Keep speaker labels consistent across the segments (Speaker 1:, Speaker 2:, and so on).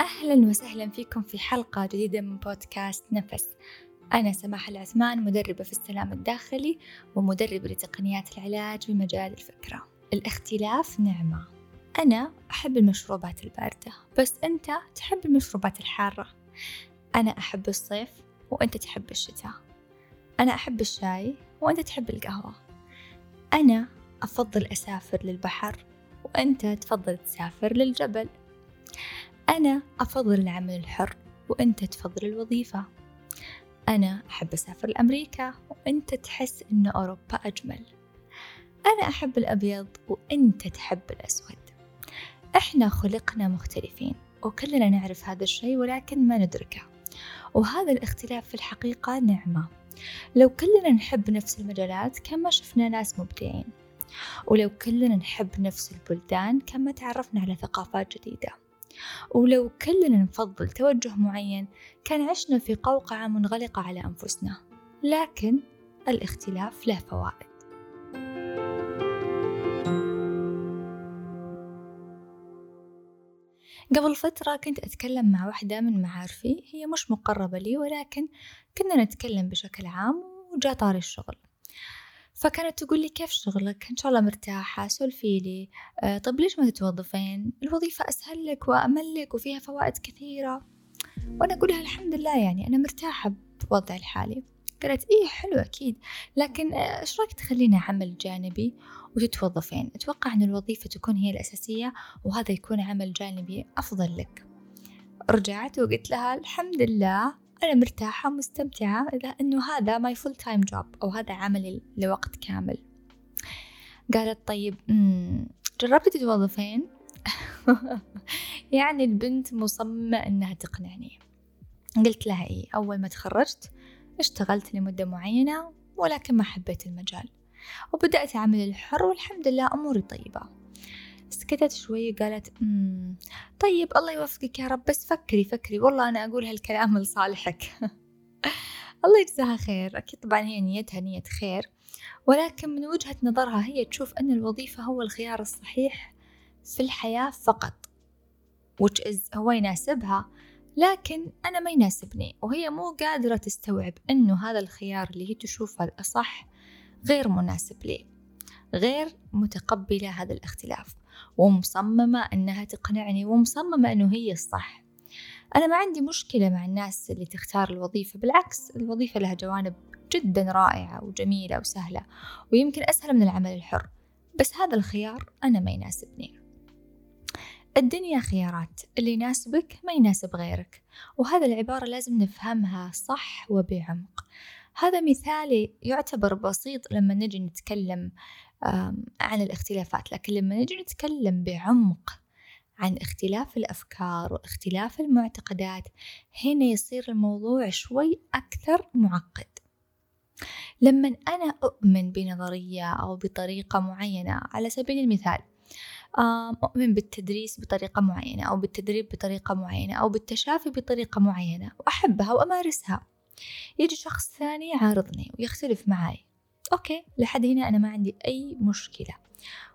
Speaker 1: أهلا وسهلا فيكم في حلقة جديدة من بودكاست نفس. أنا سماح العثمان مدربة في السلام الداخلي ومدربة لتقنيات العلاج في مجال الفكرة. الاختلاف نعمة. أنا أحب المشروبات الباردة بس أنت تحب المشروبات الحارة. أنا أحب الصيف وأنت تحب الشتاء. أنا أحب الشاي وأنت تحب القهوة. أنا أفضل أسافر للبحر وأنت تفضل تسافر للجبل. أنا أفضل العمل الحر وأنت تفضل الوظيفة. أنا أحب أسافر لأمريكا وأنت تحس أن أوروبا أجمل. أنا أحب الأبيض وأنت تحب الأسود. إحنا خلقنا مختلفين وكلنا نعرف هذا الشيء ولكن ما ندركه. وهذا الاختلاف في الحقيقة نعمة. لو كلنا نحب نفس المجالات كان ما شفنا ناس مبدعين. ولو كلنا نحب نفس البلدان كان ما تعرفنا على ثقافات جديدة. ولو كلنا نفضل توجه معين كان عشنا في قوقعة منغلقة على أنفسنا. لكن الاختلاف له فوائد. قبل فترة كنت أتكلم مع واحدة من معارفي هي مش مقربة لي ولكن كنا نتكلم بشكل عام وجاء طاري الشغل. فكانت تقول لي كيف شغلك؟ إن شاء الله مرتاحة سولفي لي. آه طيب ليش ما تتوظفين؟ الوظيفة أسهل لك وأمل لك وفيها فوائد كثيرة. وأنا أقولها الحمد لله يعني أنا مرتاحة بوضعي الحالي. قالت إيه حلو أكيد. لكن آه، إيش رأيك تخلينا عمل جانبي وتتوظفين؟ أتوقع أن الوظيفة تكون هي الأساسية وهذا يكون عمل جانبي أفضل لك. رجعت وقلت لها الحمد لله أنا مرتاحة مستمتعة لأنه هذا my full time job أو هذا عملي لوقت كامل. قالت طيب جربتي تتوظفين؟ يعني البنت مصممة إنها تقنعني. قلت لها إيه أول ما تخرجت اشتغلت لمدة معينة ولكن ما حبيت المجال. وبدأت أعمل الحر والحمد لله أموري طيبة. سكتت شوي قالت مم. طيب الله يوفقك يا رب بس فكري فكري والله أنا أقول هالكلام لصالحك الله يجزاها خير أكيد طبعا هي نيتها نية خير ولكن من وجهة نظرها هي تشوف أن الوظيفة هو الخيار الصحيح في الحياة فقط which is هو يناسبها لكن أنا ما يناسبني وهي مو قادرة تستوعب أنه هذا الخيار اللي هي تشوفه الأصح غير مناسب لي غير متقبلة هذا الاختلاف ومصممة أنها تقنعني ومصممة أنه هي الصح. أنا ما عندي مشكلة مع الناس اللي تختار الوظيفة بالعكس الوظيفة لها جوانب جدا رائعة وجميلة وسهلة ويمكن أسهل من العمل الحر. بس هذا الخيار أنا ما يناسبني. الدنيا خيارات اللي يناسبك ما يناسب غيرك وهذا العبارة لازم نفهمها صح وبعمق. هذا مثالي يعتبر بسيط لما نجي نتكلم عن الاختلافات لكن لما نجي نتكلم بعمق عن اختلاف الأفكار واختلاف المعتقدات هنا يصير الموضوع شوي أكثر معقد. لما أنا أؤمن بنظرية أو بطريقة معينة على سبيل المثال أؤمن بالتدريس بطريقة معينة أو بالتدريب بطريقة معينة أو بالتشافي بطريقة معينة وأحبها وأمارسها. يجي شخص ثاني يعارضني ويختلف معي أوكي لحد هنا أنا ما عندي أي مشكلة.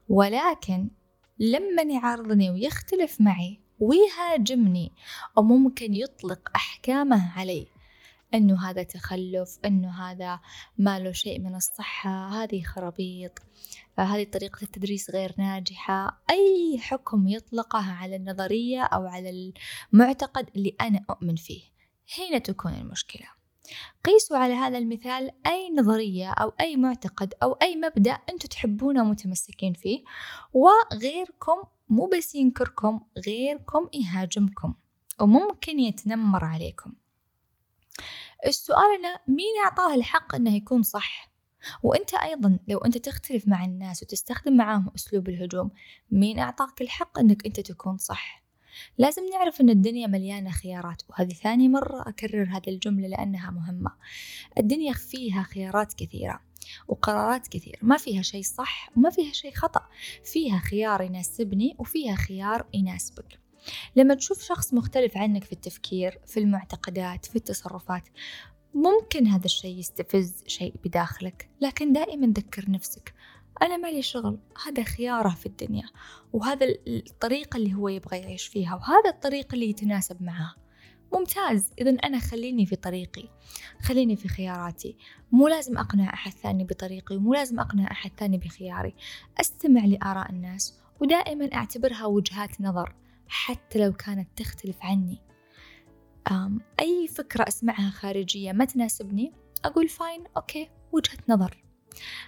Speaker 1: ولكن لما يعارضني ويختلف معي ويهاجمني أو ممكن يطلق أحكامه علي. أنه هذا تخلف أنه هذا ما له شيء من الصحة هذه خرابيط هذه طريقة التدريس غير ناجحة. أي حكم يطلقه على النظرية أو على المعتقد اللي أنا أؤمن فيه. هنا تكون المشكلة. قيسوا على هذا المثال أي نظرية أو أي معتقد أو أي مبدأ أنتم تحبونه ومتمسكين فيه وغيركم مو بس ينكركم غيركم يهاجمكم وممكن يتنمر عليكم. السؤال أنا مين أعطاه الحق أنه يكون صح؟ وأنت أيضا لو أنت تختلف مع الناس وتستخدم معاهم أسلوب الهجوم مين أعطاك الحق أنك أنت تكون صح؟ لازم نعرف أن الدنيا مليانة خيارات وهذه ثاني مرة أكرر هذه الجملة لأنها مهمة. الدنيا فيها خيارات كثيرة وقرارات كثير ما فيها شيء صح وما فيها شيء خطأ. فيها خيار يناسبني وفيها خيار يناسبك. لما تشوف شخص مختلف عنك في التفكير في المعتقدات في التصرفات ممكن هذا الشيء يستفز شيء بداخلك لكن دائما ذكر نفسك. أنا مالي شغل هذا خيارة في الدنيا وهذا الطريقة اللي هو يبغى يعيش فيها وهذا الطريق اللي يتناسب معاه. ممتاز إذا أنا خليني في طريقي خليني في خياراتي. مو لازم أقنع أحد ثاني بطريقي ومو لازم أقنع أحد ثاني بخياري. أستمع لآراء الناس ودائما أعتبرها وجهات نظر حتى لو كانت تختلف عني. أي فكرة أسمعها خارجية ما تناسبني أقول fine okay وجهة نظر.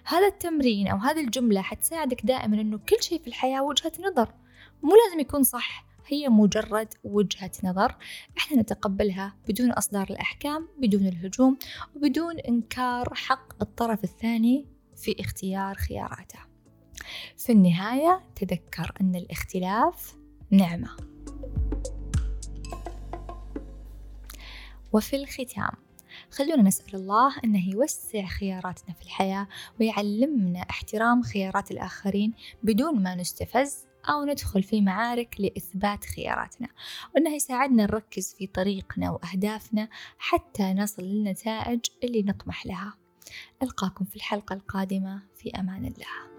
Speaker 1: هذا التمرين أو هذه الجملة حتساعدك دائما أنه كل شيء في الحياة وجهة نظر. مو لازم يكون صح هي مجرد وجهة نظر. إحنا نتقبلها بدون إصدار الأحكام بدون الهجوم وبدون إنكار حق الطرف الثاني في اختيار خياراته. في النهاية تذكر أن الاختلاف نعمة. وفي الختام خلونا نسأل الله أنه يوسع خياراتنا في الحياة ويعلمنا احترام خيارات الآخرين بدون ما نستفز أو ندخل في معارك لإثبات خياراتنا وأنه يساعدنا نركز في طريقنا وأهدافنا حتى نصل للنتائج اللي نطمح لها. ألقاكم في الحلقة القادمة في أمان الله.